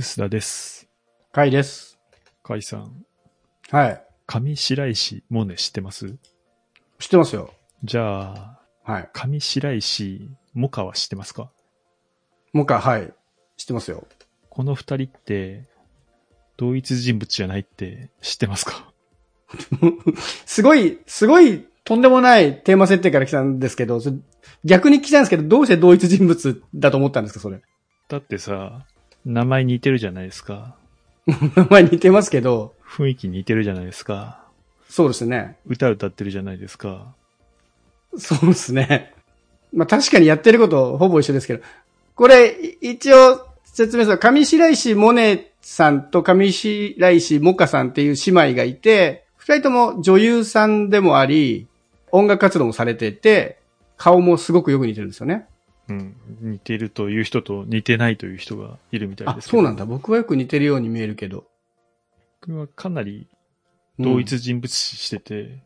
薄田です。甲斐です。甲斐さん、はい。上白石萌音知ってます？知ってますよ。じゃあ、はい。上白石萌歌は知ってますか？もう一回、はい。知ってますよ。この二人って、同一人物じゃないって知ってますか？すごい、すごい、とんでもないテーマ設定から来たんですけど、それ逆に来たんですけど、どうして同一人物だと思ったんですか、それ？だってさ、名前似てるじゃないですか。名前似てますけど、雰囲気似てるじゃないですか。そうですね。歌歌ってるじゃないですか。そうですね。まあ確かにやってることほぼ一緒ですけど、これ、い一応説明すると、上白石萌音さんと上白石萌歌さんっていう姉妹がいて、二人とも女優さんでもあり、音楽活動もされてて、顔もすごくよく似てるんですよね。うん。似てるという人と似てないという人がいるみたいあ、です。そうなんだ。僕はよく似てるように見えるけど。僕はかなりうん同一人物視してて、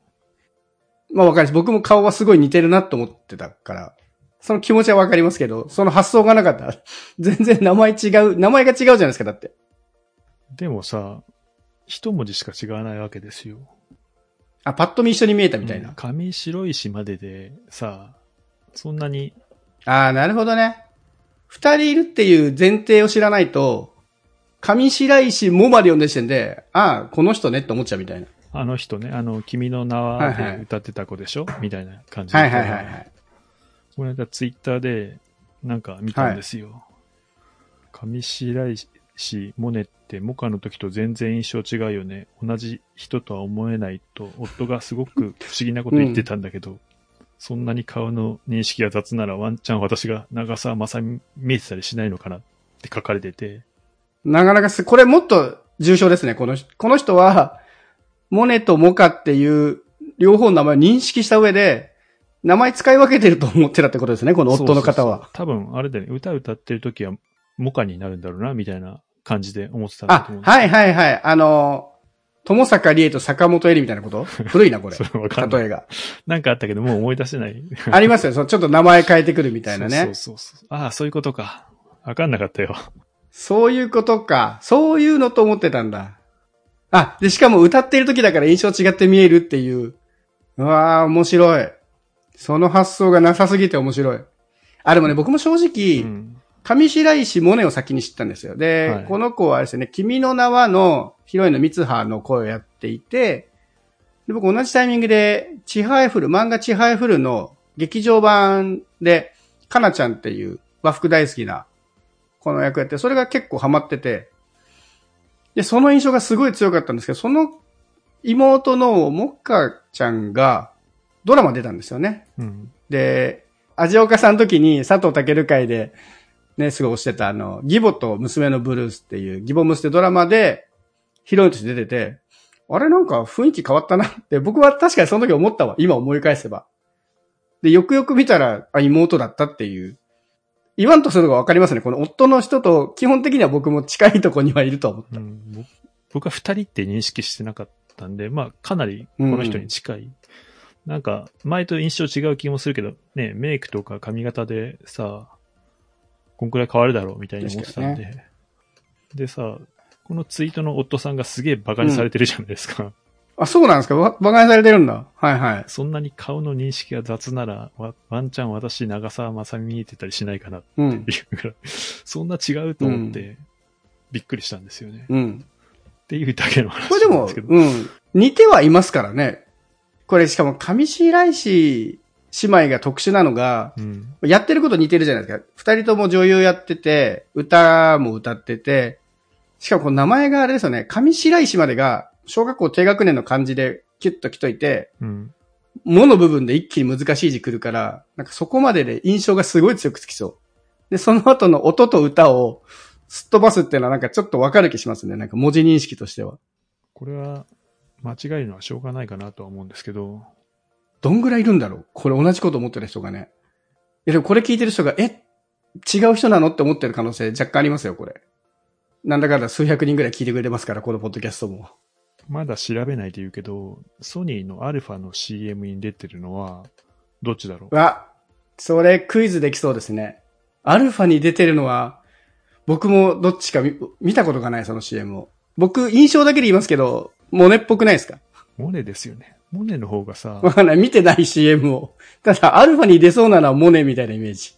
まあわかります。僕も顔はすごい似てるなと思ってたから、その気持ちはわかりますけど、その発想がなかったら、全然名前違う、名前が違うじゃないですか、だって。でもさ、一文字しか違わないわけですよ。あ、パッと見一緒に見えたみたいな。うん上白石まででさ、そんなに、ああ、なるほどね。二人いるっていう前提を知らないと、上白石もまで読んでる時点で、ああ、この人ねって思っちゃうみたいな。あの人ね、あの、君の名は歌ってた子でしょ、みたいな感じで。はいはいはいはい。この間ツイッターで、なんか見たんですよ。上白石モネって、モカの時と全然印象違うよね。同じ人とは思えないと、夫がすごく不思議なこと言ってたんだけど、そんなに顔の認識が雑ならワンチャン私が長澤まさみ見えてたりしないのかなって書かれてて、なかなかす、これもっと重症ですね、この人。この人は、モネとモカっていう両方の名前を認識した上で、名前使い分けてると思ってたってことですね、この夫の方は。そうそうそう多分、あれでね、歌歌ってる時は、モカになるんだろうな、みたいな感じで思ってたんだとあ思うん、ですはいはいはい。あの、友坂理恵と坂本恵里みたいなこと？古いな、これそ。れわかんない。例えが。なんかあったけど、もう思い出せない。ありますよ。そうちょっと名前変えてくるみたいなね。そうそうそう。ああ、そういうことか。わかんなかったよ。そういうことか。そういうのと思ってたんだ。あ、で、しかも歌ってる時だから印象違って見えるっていう。うわー、面白い。その発想がなさすぎて面白い。あ、でもね、僕も正直、うん。上白石萌音を先に知ったんですよ。で、はいこの子はあれですね、君の名はのヒロインの三葉の声をやっていて、で僕同じタイミングで、チハイフル、漫画チハイフルの劇場版で、かなちゃんっていう和服大好きなこの役やって、それが結構ハマってて、で、その印象がすごい強かったんですけど、その妹のもっかちゃんがドラマ出たんですよね。うん。で、味岡さんの時に佐藤健会で、ね、すごい推してたあの、義母と娘のブルースっていう、義母娘ドラマで、ヒロインとして出てて、あれなんか雰囲気変わったなって、僕は確かにその時思ったわ。今思い返せば。で、よくよく見たら、あ、妹だったっていう。言わんとするのがわかりますね。この夫の人と、基本的には僕も近いとこにはいると思った。うん、ぼ僕は二人って認識してなかったんで、まあ、かなりこの人に近い。なんか、前と印象違う気もするけど、ね、メイクとか髪型でさ、こんくらい変わるだろうみたいに思ってたんで。でさ、このツイートの夫さんがすげえバカにされてるじゃないですか。あ、そうなんですか？わ馬鹿にされてるんだ。はいはい。そんなに顔の認識が雑なら、ワワンチャン私長澤まさみ見えてたりしないかなってうん。いうぐらい、そんな違うと思って、びっくりしたんですよね。うん。っていうだけの話これでもなんですけ、ど。うん。似てはいますからね。これしかも上白石姉妹が特殊なのが、うん。やってること似てるじゃないですか。二人とも女優やってて、歌も歌ってて、しかもこの名前があれですよね。上白石までが小学校低学年の漢字でキュッと来といて、うん。もの部分で一気に難しい字来るから、なんかそこまでで印象がすごい強くつきそう。で、その後の音と歌をすっ飛ばすっていうのはなんかちょっとわかる気しますね。なんか文字認識としては。これは、間違えるのはしょうがないかなとは思うんですけど、どんぐらいいるんだろう？これ同じこと思ってる人がね。いやでもこれ聞いてる人が、え？違う人なのって思ってる可能性若干ありますよ、これ。なんだかんだ数百人ぐらい聞いてくれてますから、このポッドキャストも。まだ調べないで言うけど、ソニーのアルファの CM に出てるのは、どっちだろう？うわ、それクイズできそうですね。アルファに出てるのは、僕もどっちか見見たことがない、その CM を。僕、印象だけで言いますけど、モネっぽくないですか？モネですよね。モネの方がさ、わかんない。見てない CM を。ただ、アルファに出そうなのはモネみたいなイメージ。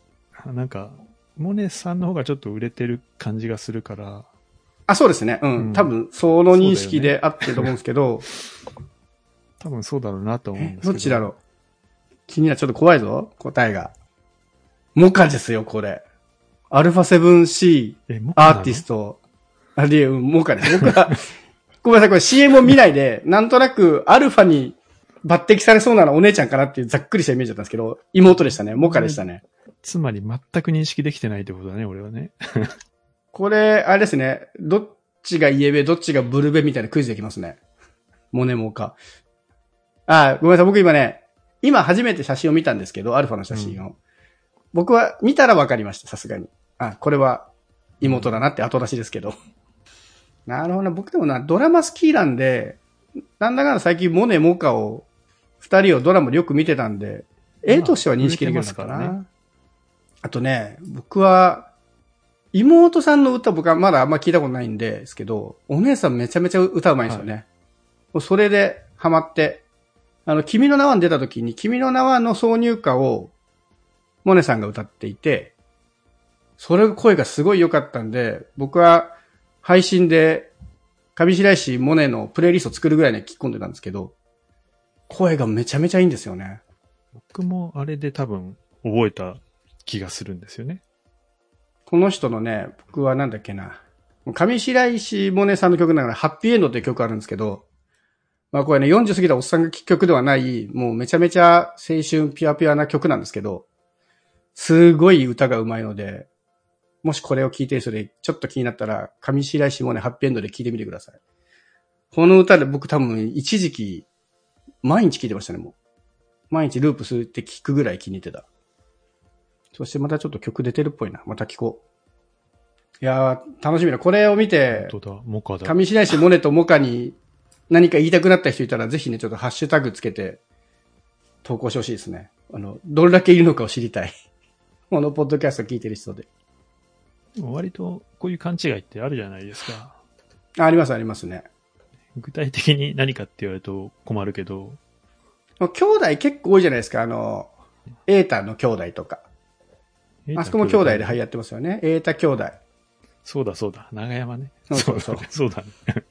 なんか、モネさんの方がちょっと売れてる感じがするから、あ、そうですね。うん。うん多分、その認識であってると思うんですけど、多分そうだろうなと思うんですけど。どっちだろう？気になる。ちょっと怖いぞ、答えが。モカですよ、これ。アルファ 7C え、モカなの？アーティスト。あ、で、うんモカです。僕は、ごめんなさい、これ CM を見ないで、なんとなくアルファに抜擢されそうなのはお姉ちゃんかなっていうざっくりしたイメージだったんですけど、妹でしたね。モカでしたね。つまり全く認識できてないってことだね、俺はね。これ、あれですね。どっちがイエベ、どっちがブルベみたいなクイズできますね。モネモカ。あ、ごめんなさい。僕今ね、今初めて写真を見たんですけど、アルファの写真を。僕は見たら分かりました、さすがに。あ、これは妹だなって後出しですけど。なるほどな。僕でもな、ドラマ好きなんで、なんだかんだ最近モネ、モカを、二人をドラマでよく見てたんで、絵としては認識できますからね。あとね、僕は、妹さんの歌僕はまだあんま聞いたことないんですけど、お姉さんめちゃめちゃ歌うまいんですよね。もうそれでハマって、あの、君の名はに出た時に、君の名はの挿入歌を、モネさんが歌っていて、それが声がすごい良かったんで、僕は配信で、上白石モネのプレイリスト作るぐらいに聞き込んでたんですけど、声がめちゃめちゃいいんですよね。僕もあれで多分覚えた気がするんですよね。この人のね、僕はなんだっけな。上白石萌音さんの曲ながら、ハッピーエンドっていう曲あるんですけど、まあこれね、40過ぎたおっさんが聴く曲ではない、もうめちゃめちゃ青春ピュアピュアな曲なんですけど、すごい歌が上手いので、もしこれを聴いてる人でちょっと気になったら、上白石萌音ハッピーエンドで聴いてみてください。この歌で僕多分一時期、毎日聴いてましたね、もう。毎日ループするって聞くぐらい気に入ってた。そしてまたちょっと曲出てるっぽいな。また聞こう。いやー、楽しみだ。これを見て、本当だ、モカだ。上白石萌音とモカに何か言いたくなった人いたら、ぜひね、ちょっとハッシュタグつけて、投稿してほしいですね。あの、どれだけいるのかを知りたい。このポッドキャスト聞いてる人で。割とこういう勘違いってあるじゃないですか。ああります、ありますね。具体的に何かって言われると困るけど、兄弟結構多いじゃないですか。あの、エータの兄弟とか。あそこも兄弟ではいやってますよね。エータ兄弟。そうだそうだ、長山ね。そうそうそうそうだね。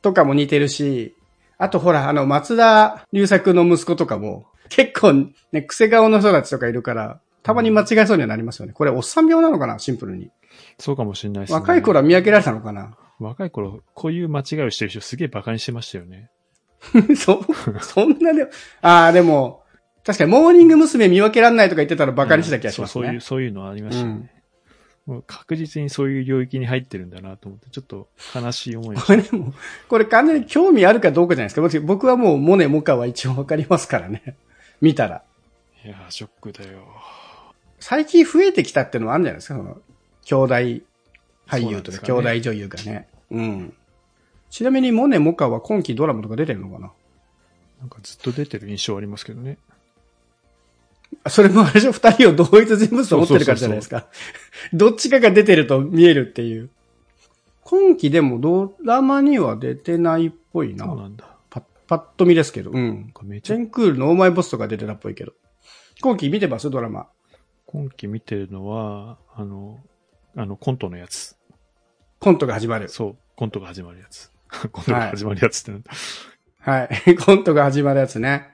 とかも似てるし、あとほら、あの、松田優作の息子とかも、結構ね、癖顔の人たちとかいるから、たまに間違えそうにはなりますよね。これ、おっさん病なのかな？シンプルに。そうかもしれないですね。若い頃は見分けられたのかな？若い頃、こういう間違いをしてる人すげえ馬鹿にしてましたよね。そ、そんなでも、ああ、でも、確かにモーニング娘。見分けられないとか言ってたらバカにした気がしますそうそういう、ね。そういうのありましたよね。もう確実にそういう領域に入ってるんだなと思って、ちょっと悲しい思いこれ でも、これ完全に興味あるかどうかじゃないですか。僕僕はもうモネモカは一応わかりますからね。見たら。いやー、ショックだよ。最近増えてきたっていうのはあるんじゃないですか、その、兄弟俳優とか、ね弟女優がね。うん。ちなみに、モネ、モカは今期ドラマとか出てるのかな？なんかずっと出てる印象ありますけどね。あそれもあれでしょ二人を同一人物と思ってるからじゃないですか。どっちかが出てると見えるっていう。今期でもドラマには出てないっぽいな。そうなんだ。パッ、パッと見ですけど。うなんめちゃンクールのオーマイボスとか出てたっぽいけど。今期見てますドラマ。今期見てるのは、あの、あの、コントのやつ。コントが始まる。そう、コントが始まるやつ。コントが始まるやつってなんだ、はい。コントが始まるやつね。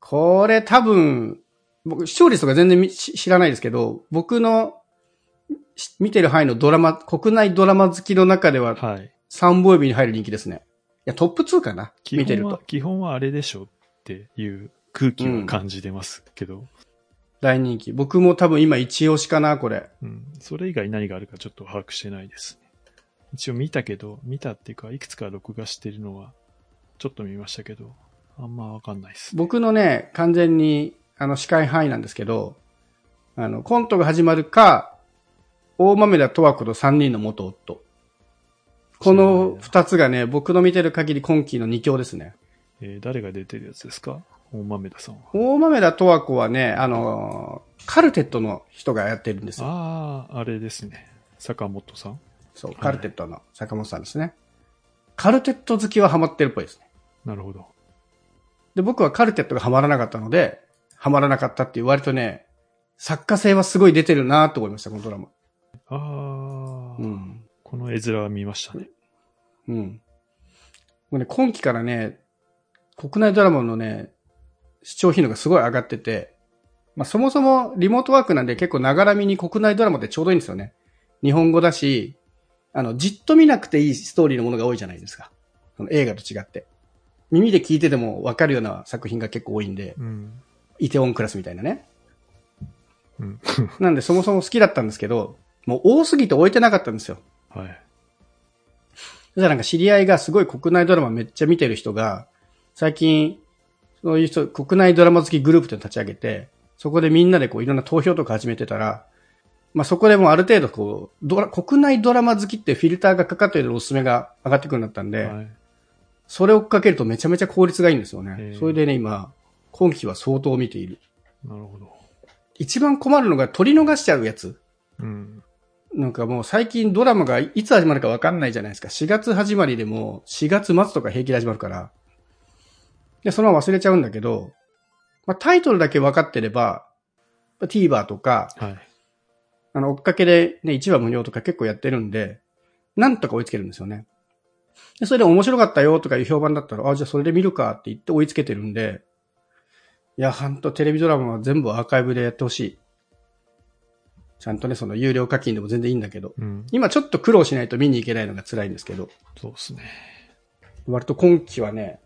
これ多分、僕、視聴率とか全然知らないですけど、僕のし見てる範囲のドラマ、国内ドラマ好きの中でははい。3本指に入る人気ですね。いや、トップ2かな？基見てると。、本は基本はあれでしょっていう空気は感じてますけど、大人気。僕も多分今一押しかな、これ。うん、それ以外何があるかちょっと把握してないですね。一応見たけど、見たっていうか、いくつか録画してるのは、ちょっと見ましたけど、あんまわかんないです。僕のね、完全に、あの、視界範囲なんですけど、あの、コントが始まるか、大豆田十和子と3人の元夫。この2つがね、僕の見てる限り今期の2強ですね。えー誰が出てるやつですか？大豆田さんは。大豆田十和子はね、あの、カルテットの人がやってるんですよ。ああ、あれですね。坂本さん？そう、いカルテットの坂本さんですね。カルテット好きはハマってるっぽいですね。なるほど。で、僕はカルテットがハマらなかったので、ハマらなかったっていう割とね、作家性はすごい出てるなと思いました、このドラマ。ああ、うん。この絵面は見ましたね。うん。もうね、今期からね、国内ドラマのね、視聴頻度がすごい上がってて、まあそもそもリモートワークなんで結構ながら見に国内ドラマってちょうどいいんですよね。日本語だし、あの、じっと見なくていいストーリーのものが多いじゃないですか。その映画と違って。耳で聞いててもわかるような作品が結構多いんで、うん。イテオンクラスみたいなね。うん。なんでそもそも好きだったんですけど、もう多すぎて置いてなかったんですよ。はい。そしたらなんか知り合いがすごい国内ドラマめっちゃ見てる人が、最近、そういう人、国内ドラマ好きグループって立ち上げて、そこでみんなでこういろんな投票とか始めてたら、まあそこでもうある程度こう、ドラ、国内ドラマ好きってフィルターがかかってるおすすめが上がってくるようになったんで、はい。それを追っかけるとめちゃめちゃ効率がいいんですよへね。ーそれでね、今、今期は相当見ている。なるほど。一番困るのが取り逃しちゃうやつ。うん。なんかもう最近ドラマがいつ始まるかわかんないじゃないですか。4月始まりでも4月末とか平気で始まるから。で、そのまま忘れちゃうんだけど、まあ、タイトルだけ分かってれば、まあ TVer とか、はい。あの、追っかけでね、1話無料とか結構やってるんで、なんとか追いつけるんですよね。で、それで面白かったよとかいう評判だったら、あ、じゃあそれで見るかって言って追いつけてるんで、いや、ほんとテレビドラマは全部アーカイブでやってほしい。ちゃんとね、その有料課金でも全然いいんだけど、うん。今ちょっと苦労しないと見に行けないのが辛いんですけど、そうですね。割と今期はね、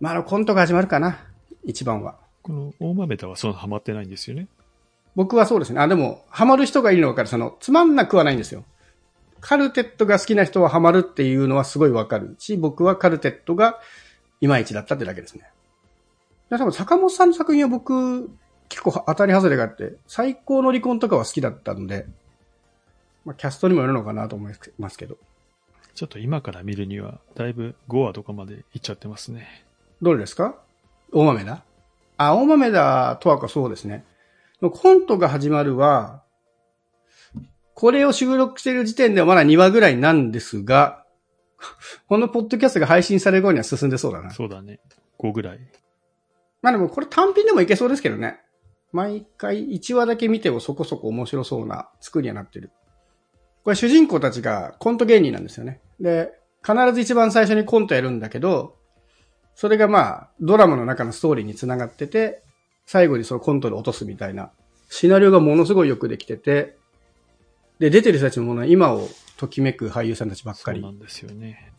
まあ、あのコントが始まるかな。一番は。この大豆田はそんなハマってないんですよね。僕はそうですね。あ、でも、ハマる人がいるのわかる。その、つまんなくはないんですよ。カルテットが好きな人はハマるっていうのはすごいわかるし、僕はカルテットがいまいちだったってだけですね。で多分坂本さんの作品は僕、結構当たり外れがあって、最高の離婚とかは好きだったので、まあ、キャストにもよるのかなと思いますけど。ちょっと今から見るには、だいぶ5話とかまで行っちゃってますね。どれですか？大豆だあ、大豆だとはかそうですね。コントが始まるは、これを収録している時点ではまだ2話ぐらいなんですが、このポッドキャストが配信される頃には進んでそうだな。そうだね。5ぐらい。まあでもこれ単品でもいけそうですけどね。毎回1話だけ見てもそこそこ面白そうな作りにはなってる。これ主人公たちがコント芸人なんですよね。で、必ず一番最初にコントやるんだけど、それがまあ、ドラマの中のストーリーにつながってて、最後にそのコントで落とすみたいな、シナリオがものすごいよくできてて、で、出てる人たちもね、今をときめく俳優さんたちばっかりそうな。んですよね。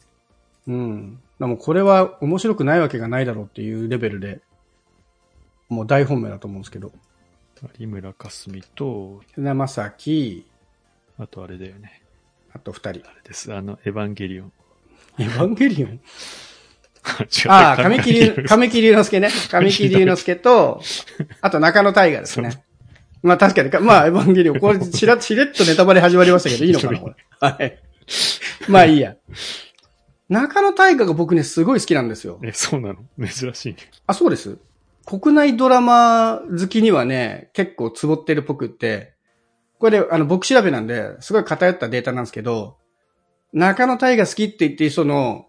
うん。でもこれは面白くないわけがないだろうっていうレベルで、もう大本命だと思うんですけど。有村架純と、船正樹、あとあれだよね。あと二人。あれです。あの、エヴァンゲリオン。エヴァンゲリオン？ああ、神木隆、神木隆之介ね。神木隆之介と、あと中野大河ですね。まあ確かにか、まあエヴァンゲリオン、これしら、しれっとネタバレ始まりましたけど、いいのかな、これ。はい。まあいいや。中野大河が僕ね、すごい好きなんですよ。え、そうなの？珍しいね。あ、そうです。国内ドラマ好きにはね、結構ツボってるっぽくって、これで、あの、僕調べなんで、すごい偏ったデータなんですけど、中野大河好きって言っている人の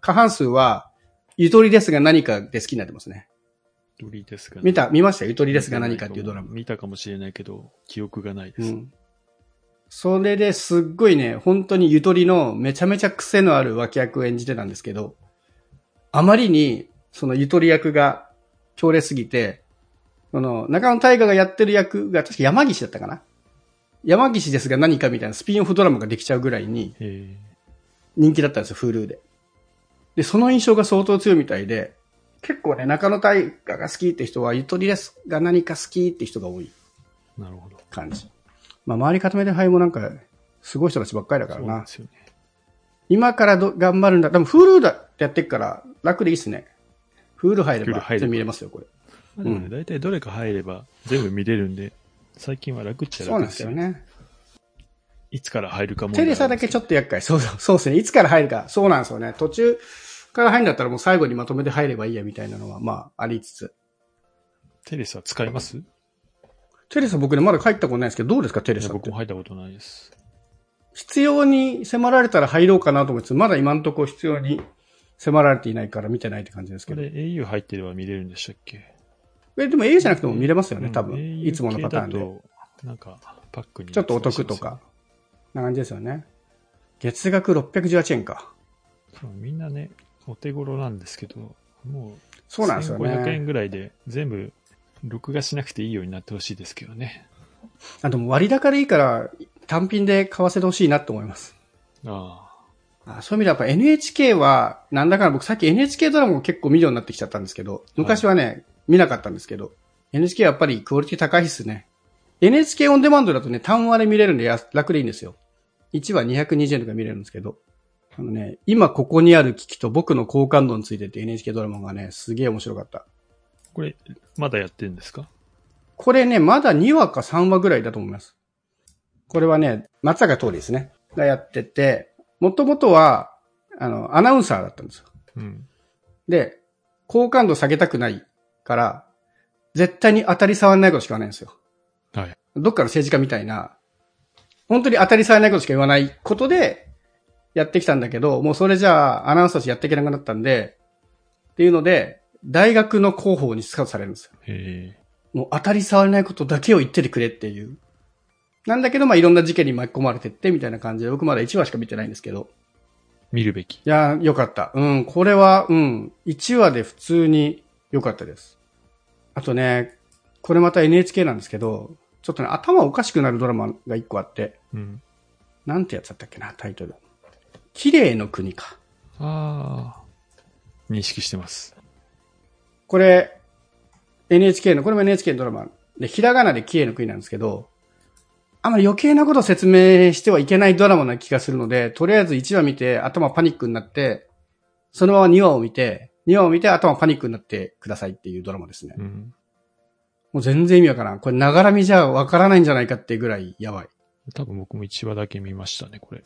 過半数は、ゆとりですが何かで好きになってますね。ドリですかね。見た、見ました？ゆとりですが何かっていうドラマ。見たかもしれないけど、記憶がないです。うん。それですっごいね、本当にゆとりのめちゃめちゃ癖のある脇役を演じてたんですけど、あまりに、そのゆとり役が強烈すぎて、その、中野大河がやってる役が確か山岸だったかな？山岸ですが何かみたいなスピンオフドラマができちゃうぐらいにえ人気だったんですよ、Hulu で。で、その印象が相当強いみたいで、結構ね、中野大河が好きって人は、ゆとりですが何か好きって人が多いー、なるほど。感じ。まあ、周り固めて俳優もなんか、すごい人たちばっかりだからなそうなんで。すよね。今からど頑張るんだ。でも、Hulu だってやってっから、楽でいいっすね。Hulu 入れ Hulu ば、入れば全部見れますよ、これ。まあでもね、うん大体どれか入れば全部見れるんで、最近は楽っちゃそうなんで楽ですよね。すよね。いつから入るかも。テレサだけちょっと厄介。そうそう、そうですね。いつから入るか。そうなんですよね。途中から入るんだったらもう最後にまとめて入ればいいや、みたいなのは、まあ、ありつつ。テレサ使います？テレサ僕ね、まだ帰ったことないですけど、どうですか、テレサ僕も。入ったことないです。必要に迫られたら入ろうかなと思いつつ、まだ今のところ必要に迫られていないから見てないって感じですけど。これ au 入ってれば見れるんでしたっけ？え、でも A じゃなくても見れますよね、多分。うん au いつものパターンで。なんか、パックに。ちょっとお得とか。。な感じですよね。月額618円か。みんなね、お手頃なんですけど、もう、そうなんですよ1500円ね。ぐらいで全部、録画しなくていいようになってほしいですけどね。あ、でも割高でいいから、単品で買わせてほしいなと思います。ああそういう意味ではやっぱ NHK は、なんだかんだ僕さっき NHK ドラマも結構見るようになってきちゃったんですけど、昔はね、見なかったんですけど、NHK はやっぱりクオリティ高いっすね。NHK オンデマンドだとね、単話で見れるんでや楽でいいんですよ。1話220円とか見れるんですけど、あのね、今ここにある危機と僕の好感度についてって NHK ドラマがね、すげえ面白かった。これ、まだやってるんですか？これね、まだ2話か3話ぐらいだと思います。これはね、松坂通りですね。がやってて、もともとは、あの、アナウンサーだったんですよ。うん。で、好感度下げたくないから、絶対に当たり障らないことしか言わないんですよ。はい。どっかの政治家みたいな、本当に当たり障らないことしか言わないことで、やってきたんだけど、もうそれじゃあ、アナウンサーとしてやっていけなくなったんで、っていうので、大学の広報にスカウトされるんですよ。へえ。もう当たり障らないことだけを言っててくれっていう。なんだけど、まあ、いろんな事件に巻き込まれてって、みたいな感じで、僕まだ1話しか見てないんですけど。見るべき。いやー、よかった。うん、これは、うん、1話で普通に良かったです。あとね、これまた NHK なんですけど、ちょっとね、頭おかしくなるドラマが1個あって、うん。なんてやつだったっけな、タイトル。綺麗の国か。ああ。認識してます。これ、NHK の、これも NHK のドラマで、ひらがなで綺麗の国なんですけど、あんまり余計なことを説明してはいけないドラマな気がするので、とりあえず1話見て頭パニックになって、そのまま2話を見て、2話を見て頭パニックになってくださいっていうドラマですね。うん。もう全然意味わからん。これながら見じゃわからないんじゃないかってぐらいやばい。多分僕も1話だけ見ましたね、これ。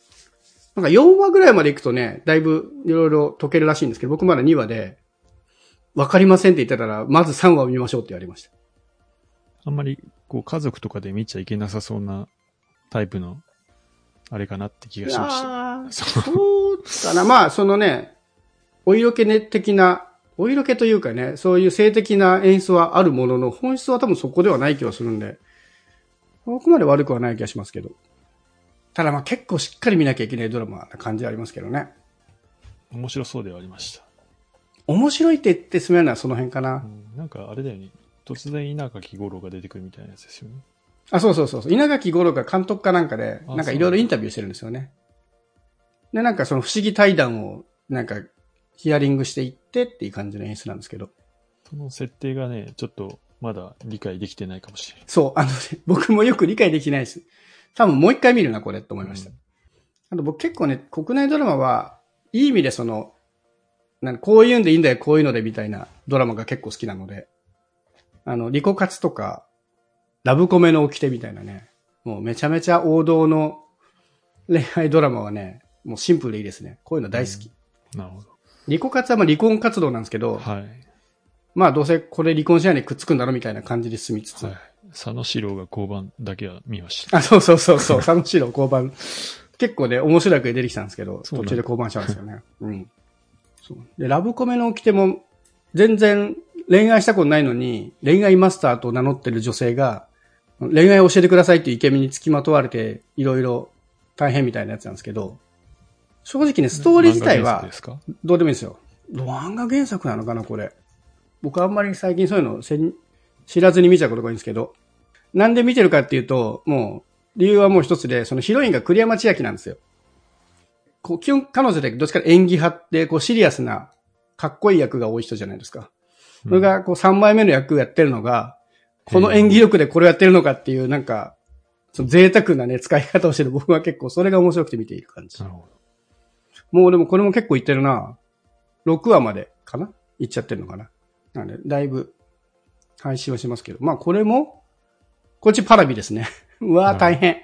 なんか4話ぐらいまで行くとね、だいぶいろいろ解けるらしいんですけど、僕まだ2話で、わかりませんって言ってたら、まず3話を見ましょうって言われました。あんまり、こう、家族とかで見ちゃいけなさそうなタイプの、あれかなって気がしました。そう。だな。まあ、そのね、お色気ね的な、お色気というかね、そういう性的な演出はあるものの、本質は多分そこではない気がするんで、ここまで悪くはない気がしますけど。ただまあ結構しっかり見なきゃいけないドラマな感じはありますけどね。面白そうではありました。面白いって言って進めるのはその辺かな。うん、なんかあれだよね。突然稲垣吾郎が出てくるみたいなやつですよね。あ、そうそうそうそう。稲垣吾郎が監督かなんかで、あなんかいろいろインタビューしてるんですよね。で、なんかその不思議対談を、なんか、ヒアリングしていってっていう感じの演出なんですけど。その設定がね、ちょっとまだ理解できてないかもしれない。そう、あのね、僕もよく理解できないです。多分もう一回見るな、これって思いました。うんあと僕結構ね、国内ドラマは、いい意味でその、なんこういうんでいいんだよ、こういうのでみたいなドラマが結構好きなので、あの、リコカツとか、ラブコメの掟みたいなね、もうめちゃめちゃ王道の恋愛ドラマはね、もうシンプルでいいですね。こういうの大好き。なるほリコカツはまあ離婚活動なんですけど、ど。はい。まあどうせこれ離婚しないでくっつくんだろみたいな感じで進みつつ、はい。佐野史郎が交番だけは見ました。あ、そうそうそうそう、佐野史郎交番。結構ね、面白い役で出てきたんですけど、途中で交番しちゃうんですよね。うん。そう。で、ラブコメの掟も、全然恋愛したことないのに、恋愛マスターと名乗ってる女性が、恋愛を教えてくださいっていうイケメンに付きまとわれて、いろいろ大変みたいなやつなんですけど、正直ね、ストーリー自体はどうでもいいですよ。漫画原作なのかな、これ。僕あんまり最近そういうのせん知らずに見ちゃうことが多いんですけど、なんで見てるかっていうと、もう、理由はもう一つで、そのヒロインが栗山千明なんですよ。こう、基本、彼女でどっちか演技派って、こう、シリアスな、かっこいい役が多い人じゃないですか。それが、こう、3枚目の役をやってるのが、この演技力でこれをやってるのかっていう、なんか、その贅沢なね、使い方をしてる僕は結構それが面白くて見ている感じな。るほど。もうでもこれも結構いってるな。6話までかな？行っちゃってるのかな。なんで、だいぶ配信はしますけど。まあこれも、こっちパラビですね。うわー大変。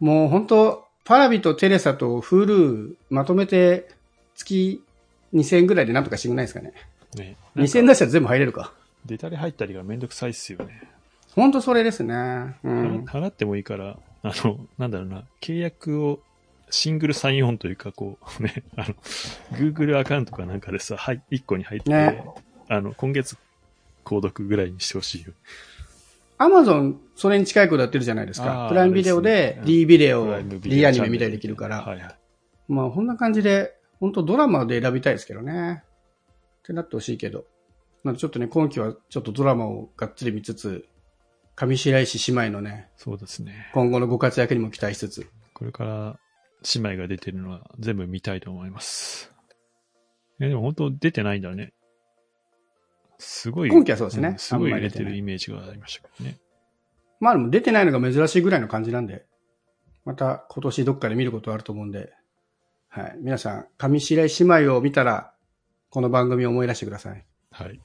もう本当パラビとテレサとフールーまとめて月2000円ぐらいでなんとかしてくれないですかね。ね。2000円出したら全部入れるか。デタレ入ったりがめんどくさいっすよね。ほんとそれですね。う払ん。払ってもいいから、あの、なんだろうな、契約をシングルサインオンというか、こう、ね、あの、Google アカウントかなんかでさ、はい、1個に入って、ねあの、今月購読ぐらいにしてほしいよ。アマゾン、それに近いことやってるじゃないですあか。ープライムビデオで D ビデオ D アニメ見たりできるから。はいはい。まあ、こんな感じで、本当ドラマで選びたいですけどね。ってなってほしいけど。なんでちょっとね、今期はちょっとドラマをがっつり見つつ、上白石姉妹のね、そうですね。今後のご活躍にも期待しつつ。これから姉妹が出てるのは全部見たいと思います。え、でも本当出てないんだね。すごい。今期はそうですねんすごい入れてるイメージがありましたけどね。まあでも出てないのが珍しいぐらいの感じなんで、また今年どっかで見ることあると思うんで、はい。皆さん、上白石姉妹を見たら、この番組を思い出してください。はい。